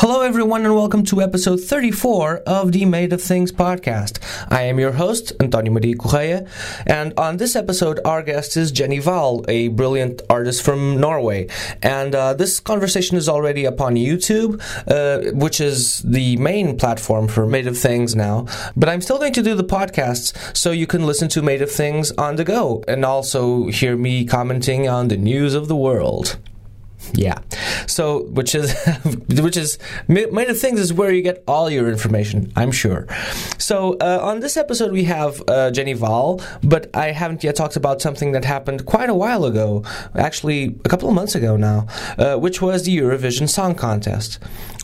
Hello, everyone, and welcome to episode 34 of the Made of Things podcast. I am your host, Antonio Maria Correia, and on this episode, our guest is Jenny Hval, a brilliant artist from Norway. And uh, this conversation is already up on YouTube, uh, which is the main platform for Made of Things now. But I'm still going to do the podcasts so you can listen to Made of Things on the go and also hear me commenting on the news of the world. Yeah. So, which is, which is, made of things is where you get all your information, I'm sure. So, uh, on this episode, we have uh, Jenny Hval, but I haven't yet talked about something that happened quite a while ago, actually, a couple of months ago now, uh, which was the Eurovision Song Contest.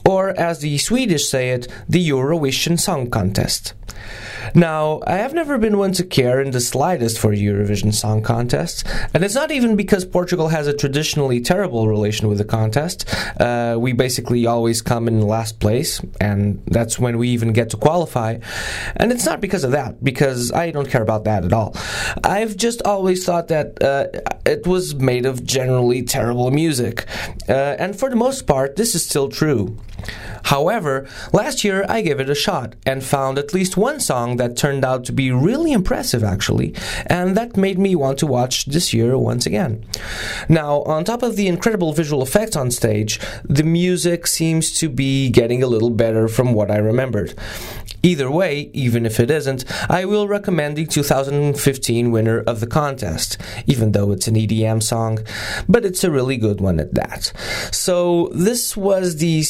Or, as the Swedish say it, the Eurovision Song Contest. Now, I have never been one to care in the slightest for Eurovision Song Contests, and it's not even because Portugal has a traditionally terrible relation with the contest. Uh, we basically always come in last place, and that's when we even get to qualify. And it's not because of that, because I don't care about that at all. I've just always thought that uh, it was made of generally terrible music, uh, and for the most part, this is still true. However, last year I gave it a shot and found at least one song that turned out to be really impressive, actually, and that made me want to watch this year once again. Now, on top of the incredible visual effects on stage, the music seems to be getting a little better from what I remembered. Either way, even if it isn't, I will recommend the 2015 winner of the contest, even though it's an EDM song, but it's a really good one at that. So, this was the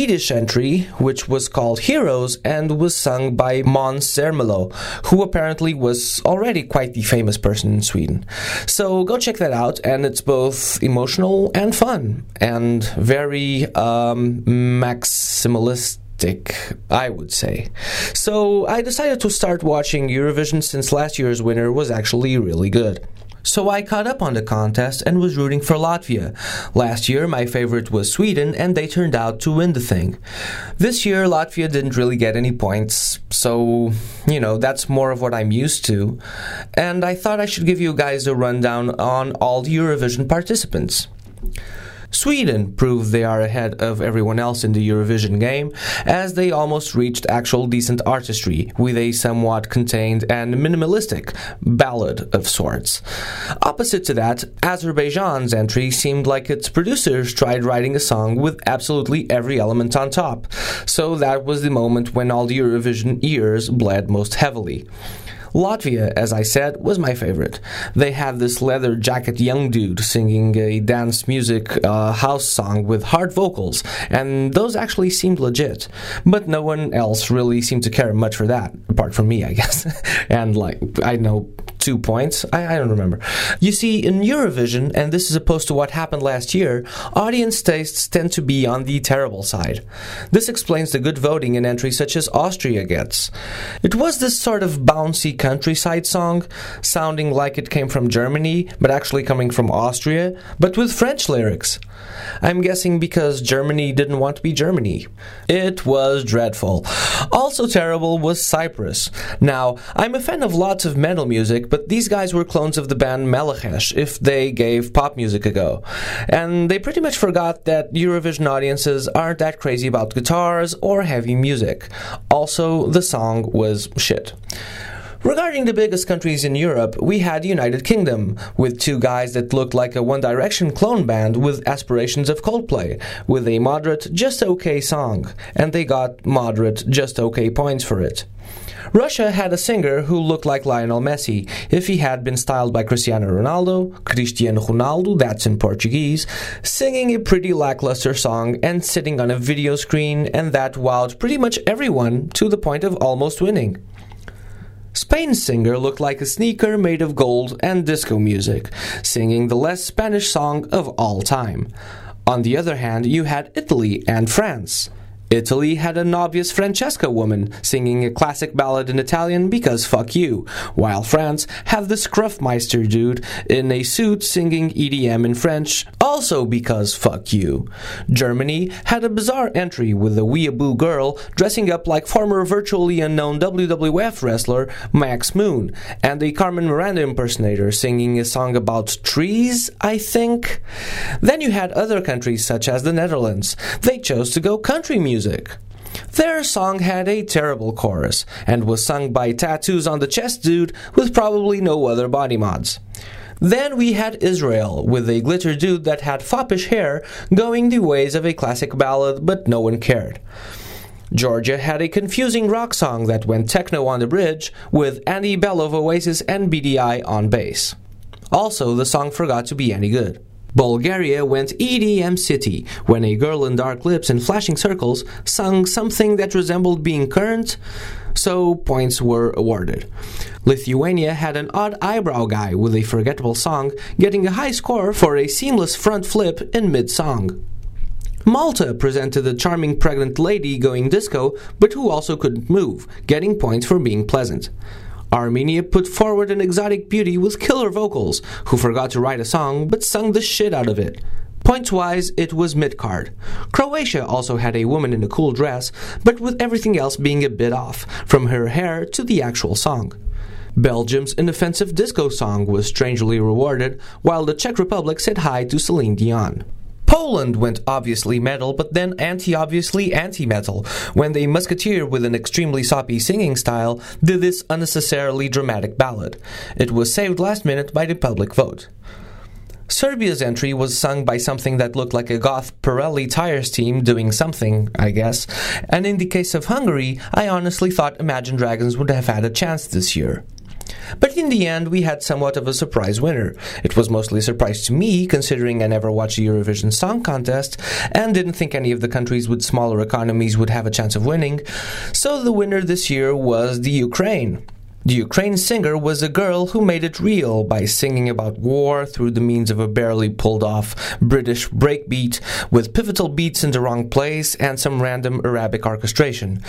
Swedish entry, which was called Heroes and was sung by Måns Zelmerlöw, who apparently was already quite the famous person in Sweden. So, go check that out, and it's both emotional and fun, and very um, maximalist I would say. So I decided to start watching Eurovision since last year's winner was actually really good. So I caught up on the contest and was rooting for Latvia. Last year, my favorite was Sweden, and they turned out to win the thing. This year, Latvia didn't really get any points, so, you know, that's more of what I'm used to. And I thought I should give you guys a rundown on all the Eurovision participants. Sweden proved they are ahead of everyone else in the Eurovision game, as they almost reached actual decent artistry with a somewhat contained and minimalistic ballad of sorts. Opposite to that, Azerbaijan's entry seemed like its producers tried writing a song with absolutely every element on top, so that was the moment when all the Eurovision ears bled most heavily. Latvia, as I said, was my favorite. They had this leather jacket young dude singing a dance music uh, house song with hard vocals, and those actually seemed legit. But no one else really seemed to care much for that, apart from me, I guess. and like, I know two points. I, I, don't remember. You see, in Eurovision, and this is opposed to what happened last year, audience tastes tend to be on the terrible side. This explains the good voting in entries such as Austria gets. It was this sort of bouncy countryside song, sounding like it came from Germany, but actually coming from Austria, but with French lyrics. I'm guessing because Germany didn't want to be Germany. It was dreadful. Also terrible was Cyprus. Now, I'm a fan of lots of metal music, but these guys were clones of the band Melechesh if they gave pop music a go. And they pretty much forgot that Eurovision audiences aren't that crazy about guitars or heavy music. Also, the song was shit. Regarding the biggest countries in Europe, we had United Kingdom, with two guys that looked like a One Direction clone band with aspirations of Coldplay, with a moderate, just okay song, and they got moderate, just okay points for it. Russia had a singer who looked like Lionel Messi if he had been styled by Cristiano Ronaldo, Cristiano Ronaldo, that's in Portuguese, singing a pretty lackluster song and sitting on a video screen, and that wowed pretty much everyone to the point of almost winning. Spain's singer looked like a sneaker made of gold and disco music, singing the less Spanish song of all time. On the other hand, you had Italy and France. Italy had an obvious Francesca woman singing a classic ballad in Italian because fuck you, while France had the Scruffmeister dude in a suit singing EDM in French also because fuck you. Germany had a bizarre entry with a weeaboo girl dressing up like former virtually unknown WWF wrestler Max Moon and a Carmen Miranda impersonator singing a song about trees, I think. Then you had other countries such as the Netherlands. They chose to go country music music. Their song had a terrible chorus and was sung by tattoos on the chest dude with probably no other body mods. Then we had Israel, with a glitter dude that had foppish hair, going the ways of a classic ballad, but no one cared. Georgia had a confusing rock song that went techno on the bridge, with Andy Bell of Oasis and Beady Eye on bass. Also, the song forgot to be any good. Bulgaria went EDM City when a girl in dark lips and flashing circles sung something that resembled being current, so points were awarded. Lithuania had an odd eyebrow guy with a forgettable song getting a high score for a seamless front flip in mid song. Malta presented a charming pregnant lady going disco, but who also couldn't move, getting points for being pleasant. Armenia put forward an exotic beauty with killer vocals, who forgot to write a song but sung the shit out of it. Points wise, it was mid card. Croatia also had a woman in a cool dress, but with everything else being a bit off, from her hair to the actual song. Belgium's inoffensive disco song was strangely rewarded, while the Czech Republic said hi to Celine Dion. Poland went obviously metal, but then anti obviously anti metal, when the musketeer with an extremely soppy singing style did this unnecessarily dramatic ballad. It was saved last minute by the public vote. Serbia's entry was sung by something that looked like a goth Pirelli tires team doing something, I guess, and in the case of Hungary, I honestly thought Imagine Dragons would have had a chance this year. But in the end, we had somewhat of a surprise winner. It was mostly a surprise to me, considering I never watched the Eurovision Song Contest and didn't think any of the countries with smaller economies would have a chance of winning. So the winner this year was the Ukraine. The Ukraine singer was a girl who made it real by singing about war through the means of a barely pulled off British breakbeat with pivotal beats in the wrong place and some random Arabic orchestration.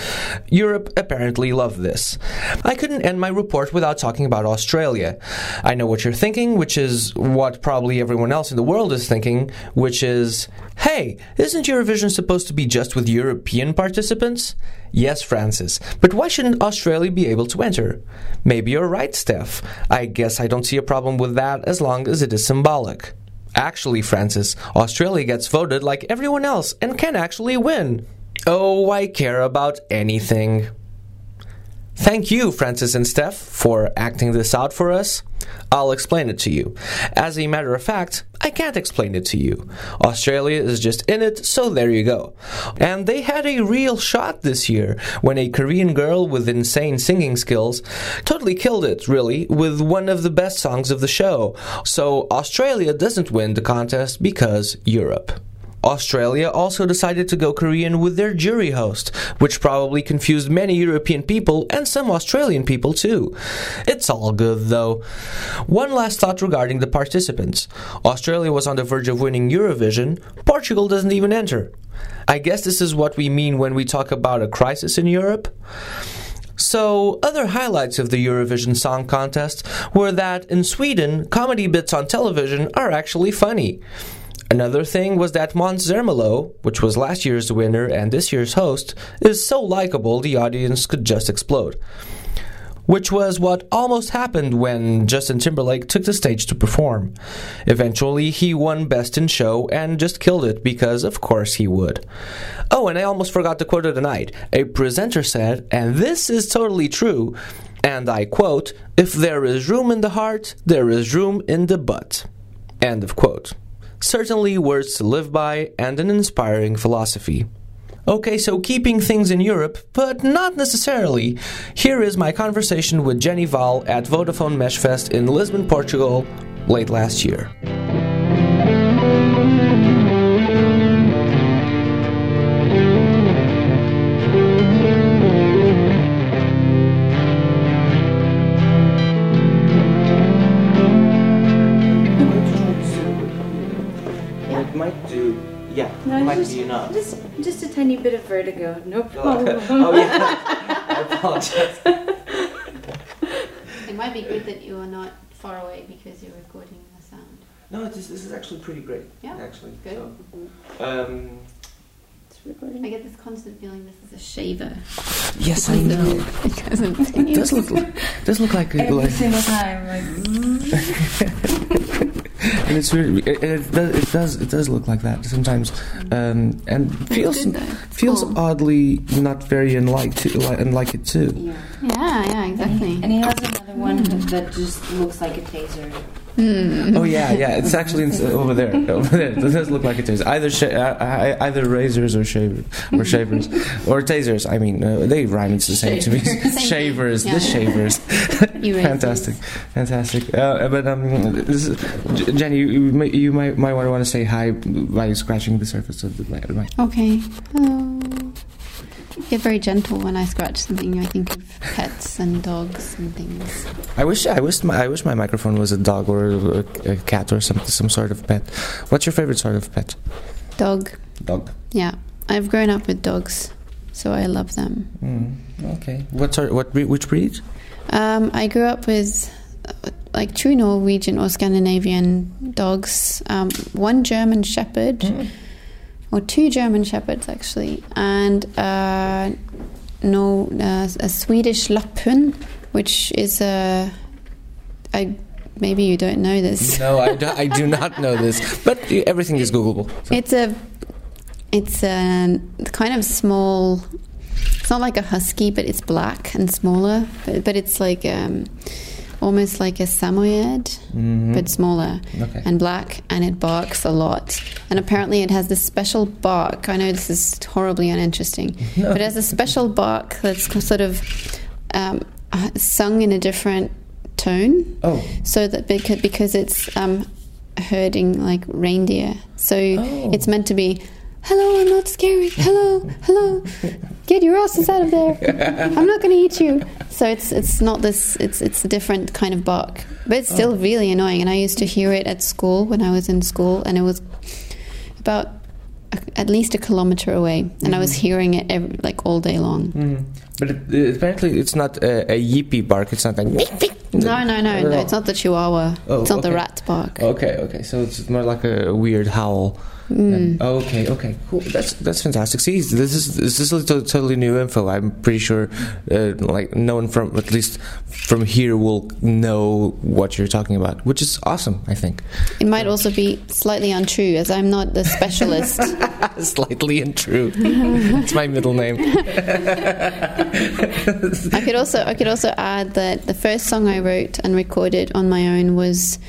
Europe apparently loved this. I couldn't end my report without talking about Australia. I know what you're thinking, which is what probably everyone else in the world is thinking, which is hey, isn't Eurovision supposed to be just with European participants? Yes, Francis, but why shouldn't Australia be able to enter? Maybe you're right, Steph. I guess I don't see a problem with that as long as it is symbolic. Actually, Francis, Australia gets voted like everyone else and can actually win. Oh, I care about anything. Thank you, Francis and Steph, for acting this out for us. I'll explain it to you. As a matter of fact, I can't explain it to you. Australia is just in it, so there you go. And they had a real shot this year when a Korean girl with insane singing skills totally killed it, really, with one of the best songs of the show. So Australia doesn't win the contest because Europe. Australia also decided to go Korean with their jury host, which probably confused many European people and some Australian people too. It's all good though. One last thought regarding the participants. Australia was on the verge of winning Eurovision, Portugal doesn't even enter. I guess this is what we mean when we talk about a crisis in Europe. So, other highlights of the Eurovision Song Contest were that in Sweden, comedy bits on television are actually funny. Another thing was that Måns Zelmerlöw, which was last year's winner and this year's host, is so likable the audience could just explode. Which was what almost happened when Justin Timberlake took the stage to perform. Eventually, he won Best in Show and just killed it because, of course, he would. Oh, and I almost forgot the quote of the night. A presenter said, and this is totally true, and I quote, If there is room in the heart, there is room in the butt. End of quote. Certainly words to live by and an inspiring philosophy. Okay, so keeping things in Europe, but not necessarily. Here is my conversation with Jenny Hval at Vodafone Mexefest in Lisbon, Portugal, late last year. Tiny bit of vertigo. No problem. oh yeah, I apologize. It might be good that you are not far away because you're recording the sound. No, this, this is actually pretty great. Yeah, actually. good. So, um, It's recording. I get this constant feeling this is a shaver. yes, I know. Because of It does look does look like, Every like single time, like, and it's really, it, it does it does it does look like that sometimes, um, and feels good feels Cool. oddly not very unlike to, like, unlike it too. yeah. Yeah, yeah, exactly. And he has another one that just looks like a taser. Hmm. Oh yeah, yeah. It's actually over there. Over there. It does look like it is. Either sh- uh, either razors or shaver or shavers or tasers. I mean, uh, they rhyme. It's the same to me. Shavers. The shavers. Fantastic, fantastic. Uh, but um, this is, Jenny, you, you might you might, might want to say hi by scratching the surface of the mic. Okay. Hello. You're very gentle when I scratch something. I think of pets and dogs and things. I wish I wish my I wish my microphone was a dog or a, a cat or some some sort of pet. What's your favorite sort of pet? Dog. Dog. Yeah. I've grown up with dogs, so I love them. Mm, okay. What sort? What breed, which breed? Um, I grew up with uh, like true Norwegian or Scandinavian dogs. Um, one German Shepherd, or two German Shepherds actually, and uh, no uh, a Swedish Lapphund, which is a. I maybe you don't know this. No, I do, I do not know this, but everything is Googleable. So- It's a, it's a kind of small. It's not like a husky, but it's black and smaller. But, but it's like um, almost like a samoyed, Mhm. but smaller okay. and black, and it barks a lot. And apparently, it has this special bark. I know this is horribly uninteresting, but it has a special bark that's sort of um, uh, sung in a different tone oh, so that because, because it's um, herding like reindeer so Oh. it's meant to be hello i'm not scary hello hello get your asses out of there i'm not going to eat you so it's it's not this it's it's a different kind of bark but it's still really annoying and i used to hear it at school when i was in school and it was about a, at least a kilometer away and i was hearing it every, like all day long mhm. but it, uh, apparently it's not a, a yippee bark. It's not like. no no no no it's not the chihuahua Oh, it's not the okay. rat bark Okay, okay. So it's more like a weird howl. Mm. Oh, okay, okay, cool. That's that's fantastic. See, this is this is to- totally new info. I'm pretty sure, uh, like no one from at least from here will know what you're talking about, which is awesome. I think It might also be slightly untrue, as I'm not the specialist. slightly untrue. it's my middle name. I could also I could also add that the first song I wrote and recorded on my own was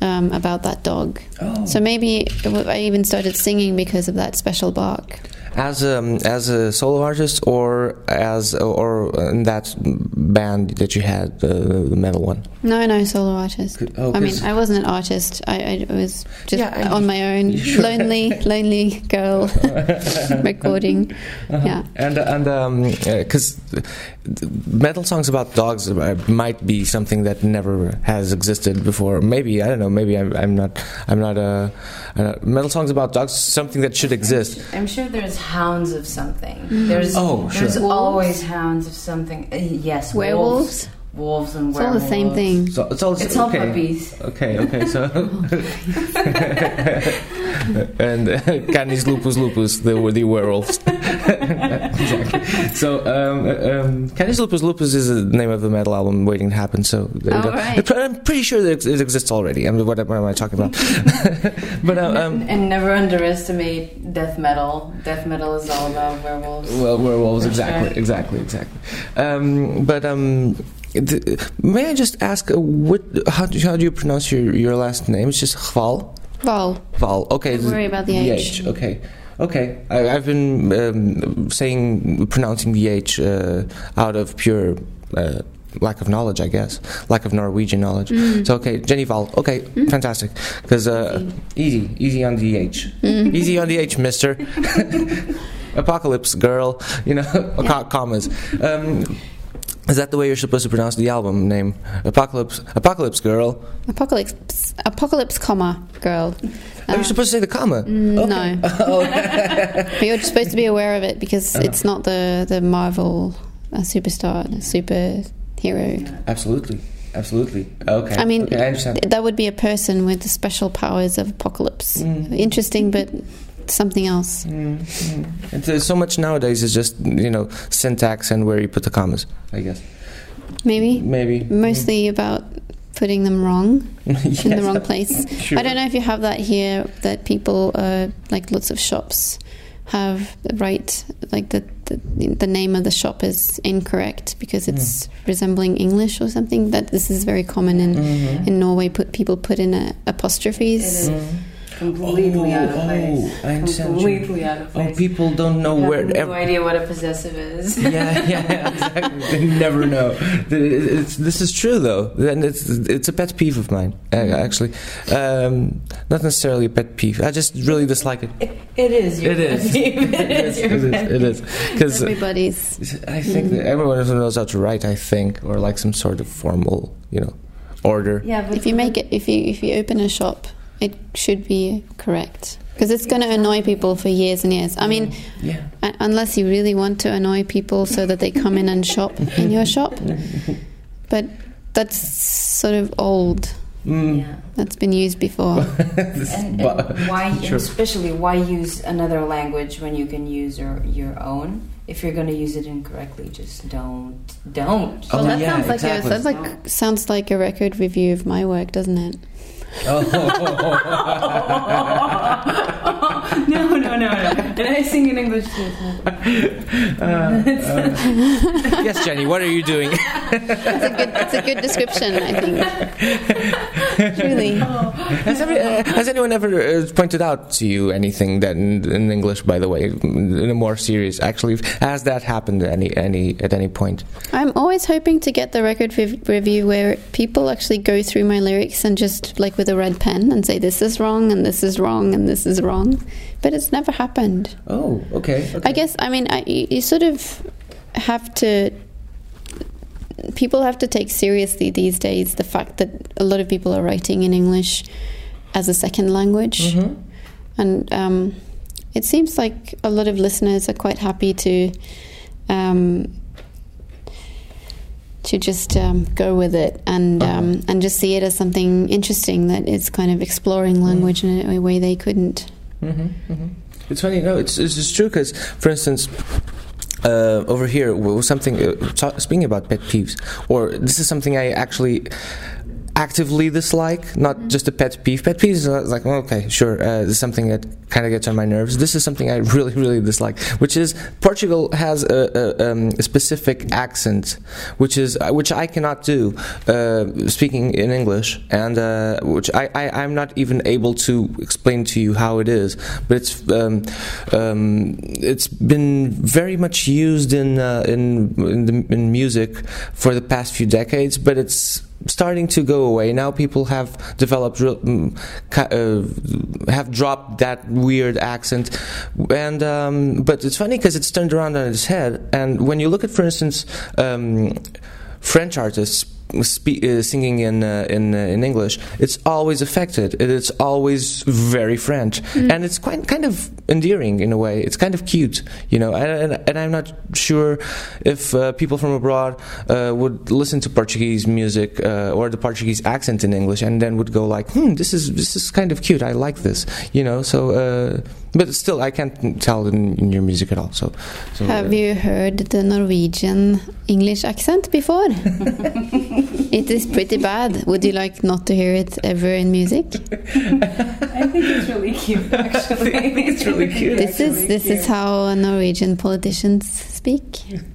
um, about that dog. Oh. So maybe it w- I even started singing because of that special bark. As a as a solo artist, or as or in that band that you had, the the metal one. No, no, solo artist. Could- oh, I mean, I wasn't an artist. I, I was just Yeah, I- on my own, Sure. lonely, lonely girl recording. Uh-huh. Yeah. and and because metal songs about dogs uh, might be something that never has existed before. Maybe I don't know. Maybe I'm, I'm not. I'm not a uh, metal songs about dogs. Something that should exist. I'm sure there's hounds of something. There's Oh, sure. there's Wolves? always hounds of something. Uh, yes, Werewolves? Wolves, wolves and It's all the same thing. So it's all It's all okay. puppies. Okay, okay, so and uh, Canis lupus lupus, the the werewolves. exactly. So um, um, Canis lupus lupus is the name of the metal album waiting to happen. So there you All go. right. I'm pretty sure that it exists already. I mean, what, what am I talking about? but uh, um, and never underestimate death metal. Death metal is all about werewolves. Well, werewolves, exactly, sure. exactly, exactly. Um, but um, th- may I just ask, uh, what? How do, how do you pronounce your, your last name? It's just Val. Val. Val. Okay. Don't worry about the H. Okay. Okay. I, I've been um, saying pronouncing the H uh, out of pure. Uh, Lack of knowledge, I guess. Lack of Norwegian knowledge. Mm. So okay, Jenny Hval. Okay, fantastic. Because uh, easy, easy on the H. Mm. Easy on the H, Mister. Apocalypse girl. You know, co- commas. Um, Is that the way you're supposed to pronounce the album name? Apocalypse, Apocalypse Girl. Apocalypse, apocalypse, comma, girl. Are you supposed to say the comma? Mm, Okay. No, but you're supposed to be aware of it because Uh-huh. it's not the the Marvel uh, superstar, superhero. Absolutely, absolutely. Okay. I mean, okay, I understand. that would be a person with the special powers of apocalypse. Mm. Interesting, but something else. Mm, mm. There's so much nowadays is just you know syntax and where you put the commas. I guess Maybe maybe mostly about putting them wrong yes. in the wrong place. Sure. I don't know if you have that here. That people, uh, like lots of shops, have the right like the, the the name of the shop is incorrect because it's resembling English or something. That this is very common in Mhm. in Norway. Put people put in a, apostrophes. is Completely out of Oh, place. oh, I understand what you- Completely out of place. Oh, people don't know I have where. no ev- idea what a possessive is. yeah, yeah, exactly. They never know. It's, this is true, though, and it's it's a pet peeve of mine. uh, Actually, um, not necessarily a pet peeve. I just really dislike it. It, it is. Your it, is. it is. your It pet is. It is. Because Everybody's I think that everyone knows how to write. I think, or like some sort of formal, you know, order. Yeah, but if you make it if you if you open a shop, it should be correct because it's going to annoy people for years and years. I mean, Yeah. uh, unless you really want to annoy people so that they come in and shop in your shop, but that's sort of old. Mm. Yeah. That's been used before. And, and why, Sure. especially, why use another language when you can use your your own? If you're going to use it incorrectly, just don't, don't. Oh, well, that yeah, sounds like exactly. a, sounds like sounds like a record review of my work, doesn't it? no, no, no, no. And I sing in English too. yes, Jenny. What are you doing? That's a good, it's a good description, I think. Truly. has, every, uh, has anyone ever uh, pointed out to you anything that in, in English, by the way, in a more serious? Actually, has that happened at any any at any point? I'm always hoping to get the record rev- review where people actually go through my lyrics and just like with a red pen and say this is wrong and this is wrong and this is wrong, but it's never happened. Oh, okay. I guess I mean I, you, you sort of have to. People have to take seriously these days the fact that a lot of people are writing in English as a second language, Mhm. and um, it seems like a lot of listeners are quite happy to um, to just um, go with it and Uh-huh. um, and just see it as something interesting that is kind of exploring language in a, a way they couldn't. hmm hmm It's funny, no, it's it's, it's true because, for instance. Uh, over here, w- something uh, ta- speaking about pet peeves, or this is something I actually actively dislike, not just a pet peeve. Pet peeves is like, well, okay, sure, uh, something that kind of gets on my nerves. This is something I really, really dislike, which is Portugal has a, a, um, a specific accent, which is uh, which I cannot do uh, speaking in English, and uh, which I, I I'm not even able to explain to you how it is. But it's um, um, it's been very much used in uh, in in, the, in music for the past few decades, but it's starting to go away now. People have developed, mm, uh, have dropped that weird accent, and um, but it's funny because it's turned around on its head. And when you look at, for instance, um, French artists. Spe- uh, singing in uh, in uh, in English, it's always affected. It is always very French, and it's quite kind of endearing in a way. It's kind of cute, you know. And, and, and I'm not sure if uh, people from abroad uh, would listen to Portuguese music uh, or the Portuguese accent in English, and then would go like, "Hmm, this is this is kind of cute. I like this," you know. So, uh, but still, I can't tell in, in your music at all. So, so Have uh, you heard the Norwegian English accent before? it is pretty bad. Would you like not to hear it ever in music? I think it's really cute, actually. I think it's really cute. This is this is how Norwegian politicians speak.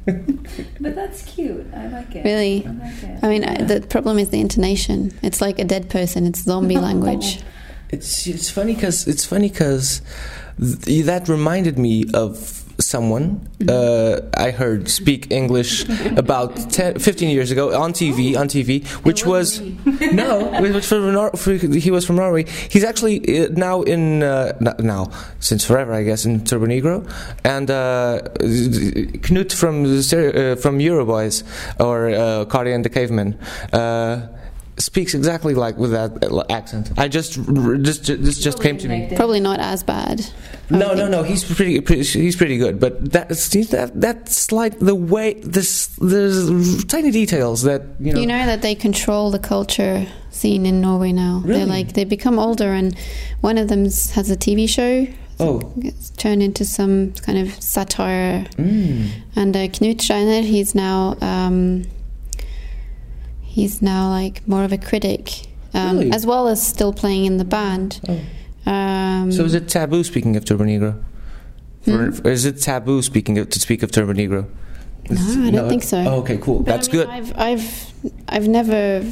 But that's cute. I like it. Really? I like it. I mean, I, the problem is the intonation. It's like a dead person. It's zombie language. It's it's funny because it's funny because th- that reminded me of someone uh, I heard speak English about 10, 15 years ago on TV. On TV, which was no, which from Nor- he was from Norway. He's actually uh, now in uh, now since forever, I guess, in Turbonegro, and uh, Knut from uh, from Euroboys or uh, Kåre and the Cavemen. Speaks exactly like with that accent. I just, just, this just came to me. Probably not as bad. No, no, no. He's pretty, pretty. He's pretty good. But that's that. That's like the way. This there's tiny details that you know. You know that they control the culture scene in Norway now. Really? They're like they become older, and one of them has a TV show. Oh. It's turned into some kind of satire. Mm. And uh, Knut Schreiner, he's now um, he's now like more of a critic, um, Really? as well as still playing in the band. Oh. Um, So is it taboo speaking of Turbonegro? Hmm? For, is it taboo speaking of, to speak of Turbonegro? No, I don't think so. Oh, okay, cool. But I That's mean, good. I've I've I've never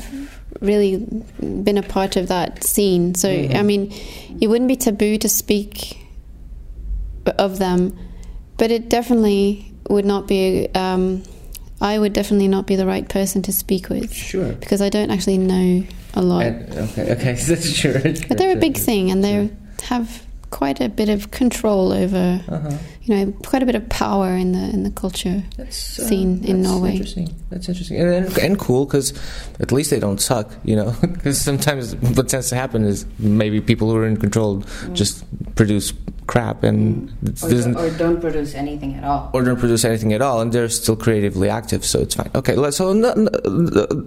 really been a part of that scene. So Mhm. I mean, it wouldn't be taboo to speak of them, but it definitely would not be. Um, I would definitely not be the right person to speak with Sure. because I don't actually know a lot. And- okay, okay, that's sure. but they're a big thing, and they have quite a bit of control over, Uh-huh. You know, quite a bit of power in the in the culture. That's, uh, Scene in that's Norway. Interesting. That's interesting, and and, and cool because at least they don't suck, you know. Because sometimes what tends to happen is maybe people who are in control just produce crap and it Or, doesn't. don't, or don't produce anything at all. Or don't produce anything at all, and they're still creatively active, so it's fine. Okay, let's- so no, no,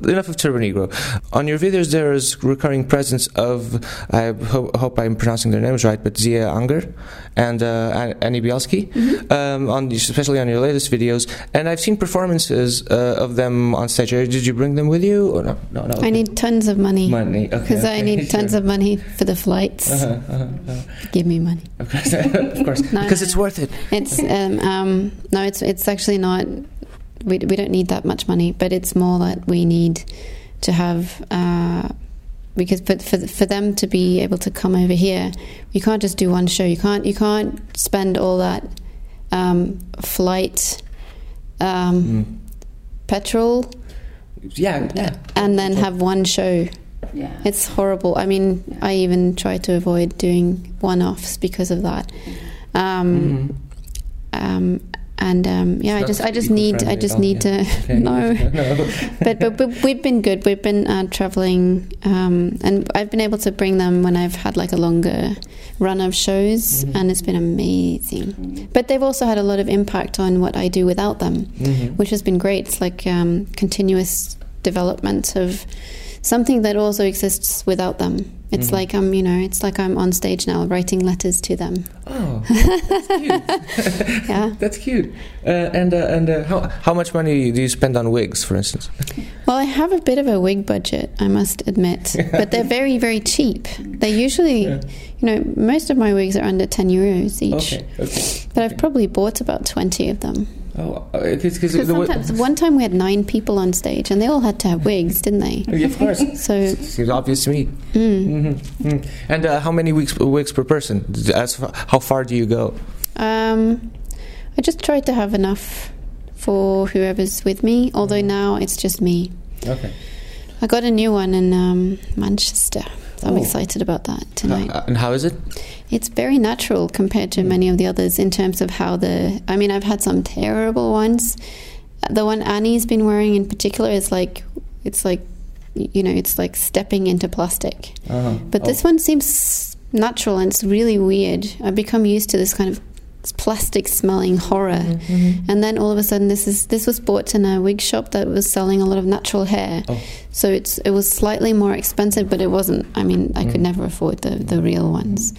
enough of Turbonegro. On your videos, there is recurring presence of I ho- hope I'm pronouncing their names right, but Zia Anger and uh, An- Annie Bielski, um, on especially on your latest videos. And I've seen performances uh, of them on stage. Did you bring them with you? Or no, no, no. I need tons of money. money. Okay, Because I need tons of money for the flights. Uh-huh, uh-huh, uh-huh. Give me money. Of course, of course, No, because no, it's worth it. It's um, um, no, it's it's actually not. We we don't need that much money, but it's more that we need to have. Uh, because for, for for them to be able to come over here, you can't just do one show. You can't you can't spend all that um, flight um, Mm. petrol Yeah, yeah. and then have one show. Yeah. It's horrible. I mean, I even try to avoid doing one-offs because of that. Um, Mhm. um, and um, yeah, I just, I just need, I just need to Okay. no. But, but but we've been good. We've been uh, traveling, um, and I've been able to bring them when I've had like a longer run of shows, Mhm. and it's been amazing. But they've also had a lot of impact on what I do without them Mhm. which has been great. It's like um, continuous development of something that also exists without them. It's Mhm. like I'm, you know, it's like I'm on stage now writing letters to them. Oh, that's cute. Yeah. that's cute. Uh, and uh, and uh, how how much money do you spend on wigs, for instance? Well, I have a bit of a wig budget, I must admit, but they're very, very cheap. They usually, Yeah. you know, most of my wigs are under ten euros each. Okay, okay. But I've probably bought about twenty of them. Oh, because Because the way- sometimes, one time we had nine people on stage, and they all had to have wigs, didn't they? Yeah, of course. So, Seems obvious to me. mm. hmm hmm And uh, how many weeks wigs per person? As fa- how far do you go? Um, I just try to have enough for whoever's with me. Although now it's just me. Okay. I got a new one in um, Manchester. So I'm Oh. excited about that tonight. Uh, and how is it? It's very natural compared to many of the others in terms of how the. I mean, I've had some terrible ones. The one Annie's been wearing in particular is like, it's like, you know, it's like stepping into plastic. Uh-huh. But this one seems natural and it's really weird. I've become used to this kind of plastic smelling horror. Mm-hmm. And then all of a sudden this is this was bought in a wig shop that was selling a lot of natural hair. Oh. So it's it was slightly more expensive but it wasn't I mean I could Mm. never afford the, the real ones.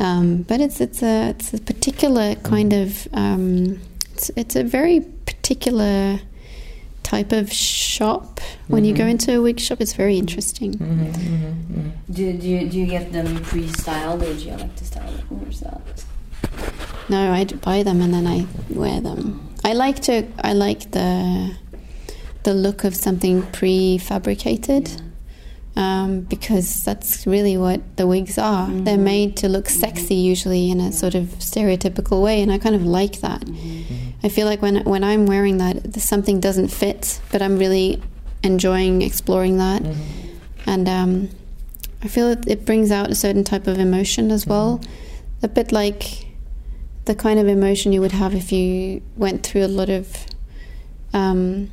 Um, but it's it's a it's a particular kind of um, it's it's a very particular type of shop. When you go Mhm. into a wig shop, it's very interesting. Mhm, mhm, mhm. Do, do, you, do you get them pre-styled or do you like to style them yourself? No, I buy them and then I wear them. I like to. I like the the look of something prefabricated. um, because that's really what the wigs are. Mhm. They're made to look sexy, usually in a sort of stereotypical way, and I kind of like that. I feel like when when I'm wearing that, something doesn't fit, but I'm really enjoying exploring that, and um, I feel it, it brings out a certain type of emotion as well, a bit like the kind of emotion you would have if you went through a lot of um,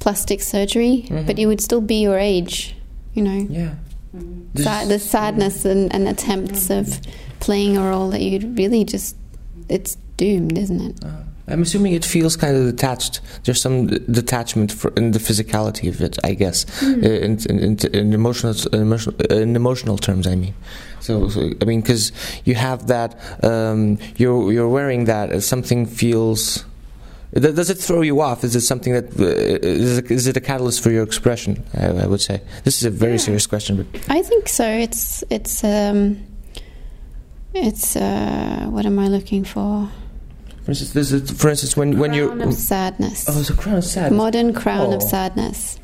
plastic surgery, Mhm. but you would still be your age, you know. Yeah. Mhm. Sa- the sadness and, and attempts of playing a role that you really just it's doomed, isn't it? Uh, I'm assuming it feels kind of detached. There's some detachment for, in the physicality of it, I guess, uh, in, in, in, in emotional, in emotional, in emotional terms. I mean, so, so I mean, because you have that, um, you're you're wearing that as something feels. Does it throw you off? Is it something that uh, is, it, is it a catalyst for your expression? I, I would say this is a very Yeah. serious question, but I think so. It's it's um it's uh what am I looking for? For instance, this is, for instance, when when you're Crown of sadness. oh, it's a crown of sadness. Modern crown of Oh. sadness.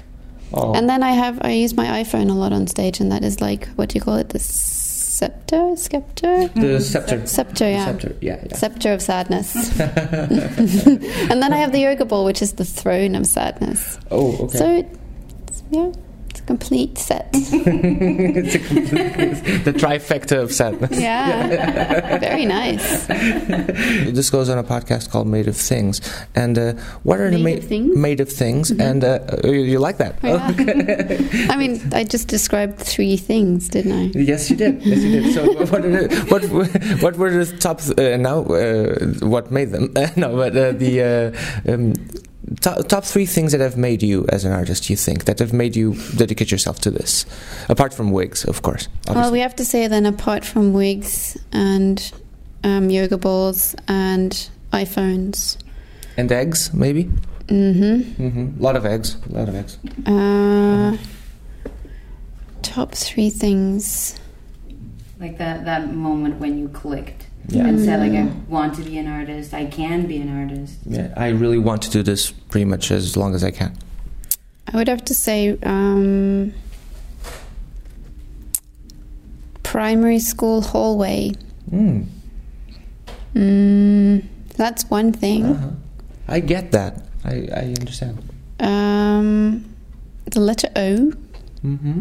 Oh. And then I have I use my iPhone a lot on stage, and that is like what do you call it? The scepter, scepter, the mm. scepter. scepter, yeah. Scepter, yeah, yeah. Scepter of sadness. and then I have the yoga ball, which is the throne of sadness. Oh, okay. So, it's, yeah, it's a complete set. it's a complete, the trifecta of sadness. Yeah, very nice. This goes on a podcast called Made of Things. And uh, what are the Made ma- of Things? Made of Things? And uh, uh, you, you like that? Oh, Yeah. I mean, I just described three things, didn't I? Yes, you did. Yes, you did. So, what are the, what were- what were the top uh, now? Uh, what made them? no, but uh, the uh, um, top, top three things that have made you as an artist. You think that have made you dedicate yourself to this, apart from wigs, of course. Well, we have to say then, apart from wigs and um, yoga balls and iPhones. and eggs, maybe. Mm-hmm. Mm-hmm. A lot of eggs. A lot of eggs. Uh, top three things. Like that that moment when you clicked Yeah. and said like I Mm. want to be an artist, I can be an artist. Yeah, I really want to do this pretty much as long as I can. I would have to say um, primary school hallway. Mm. Mm, that's one thing. Uh-huh. I get that. I, I understand. Um, the letter O. Mm-hmm.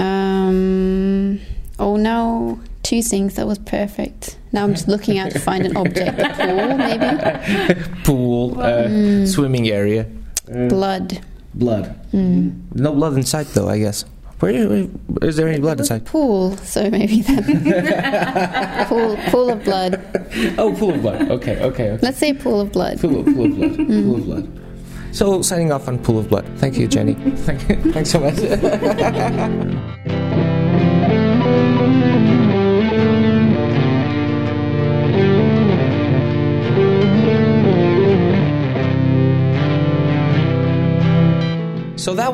Um, oh no, two things. That was perfect. Now I'm just looking out to find an object. A pool, maybe. Pool, uh, Mm, swimming area, uh, blood. blood. Mm. No blood inside, though. I guess. Where, where is there any blood It was inside? Pool, so maybe then. pool, pool of blood. Oh, pool of blood. Okay, okay, okay. Let's say pool of blood. Pool, pool of blood. Pool of blood. So, signing off on Pool of Blood. Thank you, Jenny. Thank you. Thanks so much.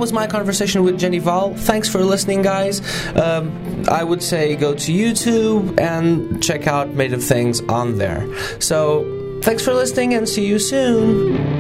Was my conversation with Jenny Hval. Thanks for listening, guys. Um, I would say go to YouTube and check out Made of Things on there. So thanks for listening and see you soon.